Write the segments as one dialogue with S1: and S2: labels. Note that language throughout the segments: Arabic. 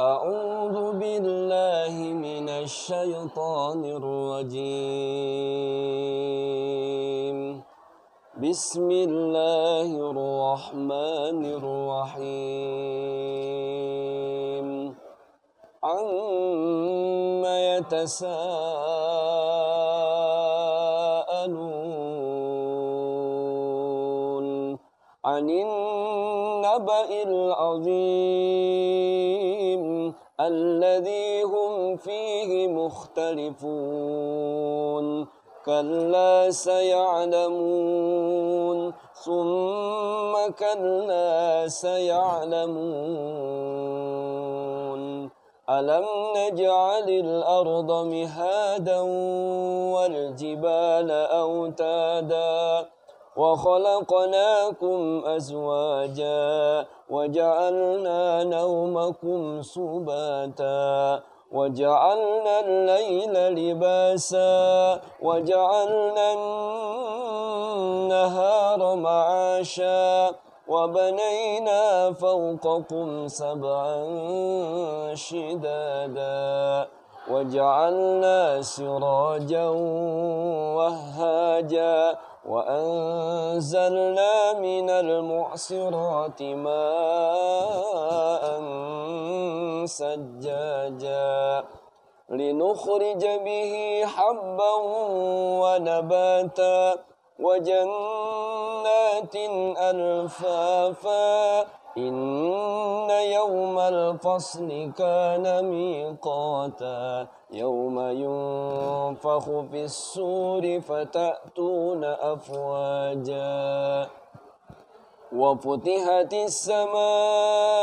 S1: أعوذ بالله من الشيطان الرجيم. بسم الله الرحمن الرحيم. عما يتساءلون عن النبأ العظيم. الذي هم فيه مختلفون. كلا سيعلمون. ثم كلا سيعلمون. ألم نجعل الأرض مهادا والجبال أوتادا وخلقناكم أزواجا وجعلنا نومكم سباتا وجعلنا الليل لباسا وجعلنا النهار معاشا وبنينا فوقكم سبعا شدادا وجعلنا سراجا وهاجا وأنزلنا من المعصرات ماء سجاجا لنخرج به حبا ونباتا وجنات ألفافا إن يوم الفصل كان ميقاتا يوم ينفخ في السور فتأتون أفواجا وفتحت السماء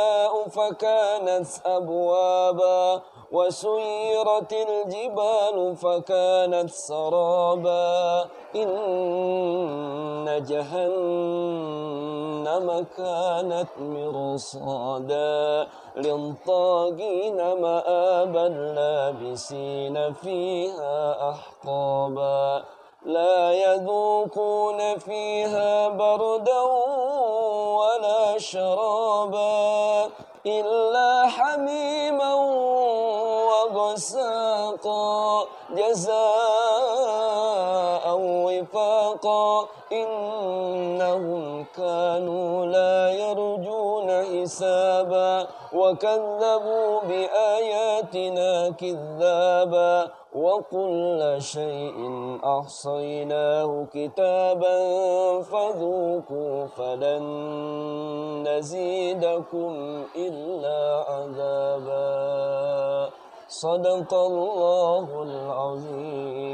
S1: فكانت أبوابا وسيرت الجبال فكانت سرابا. إن جهنم كانت مرصادا للطاغين مآبا لابسين فيها أحقابا. لا يذوقون فيها بردا ولا شرابا إلا حميما وغساقا جزاء وفاقا. إنهم كانوا لا يرجون حسابا. وكذبوا بآياتنا كذابا وكل شيء أحصيناه كتابا فذوقوا فلن نزيدكم إلا عذابا. صدق الله العظيم.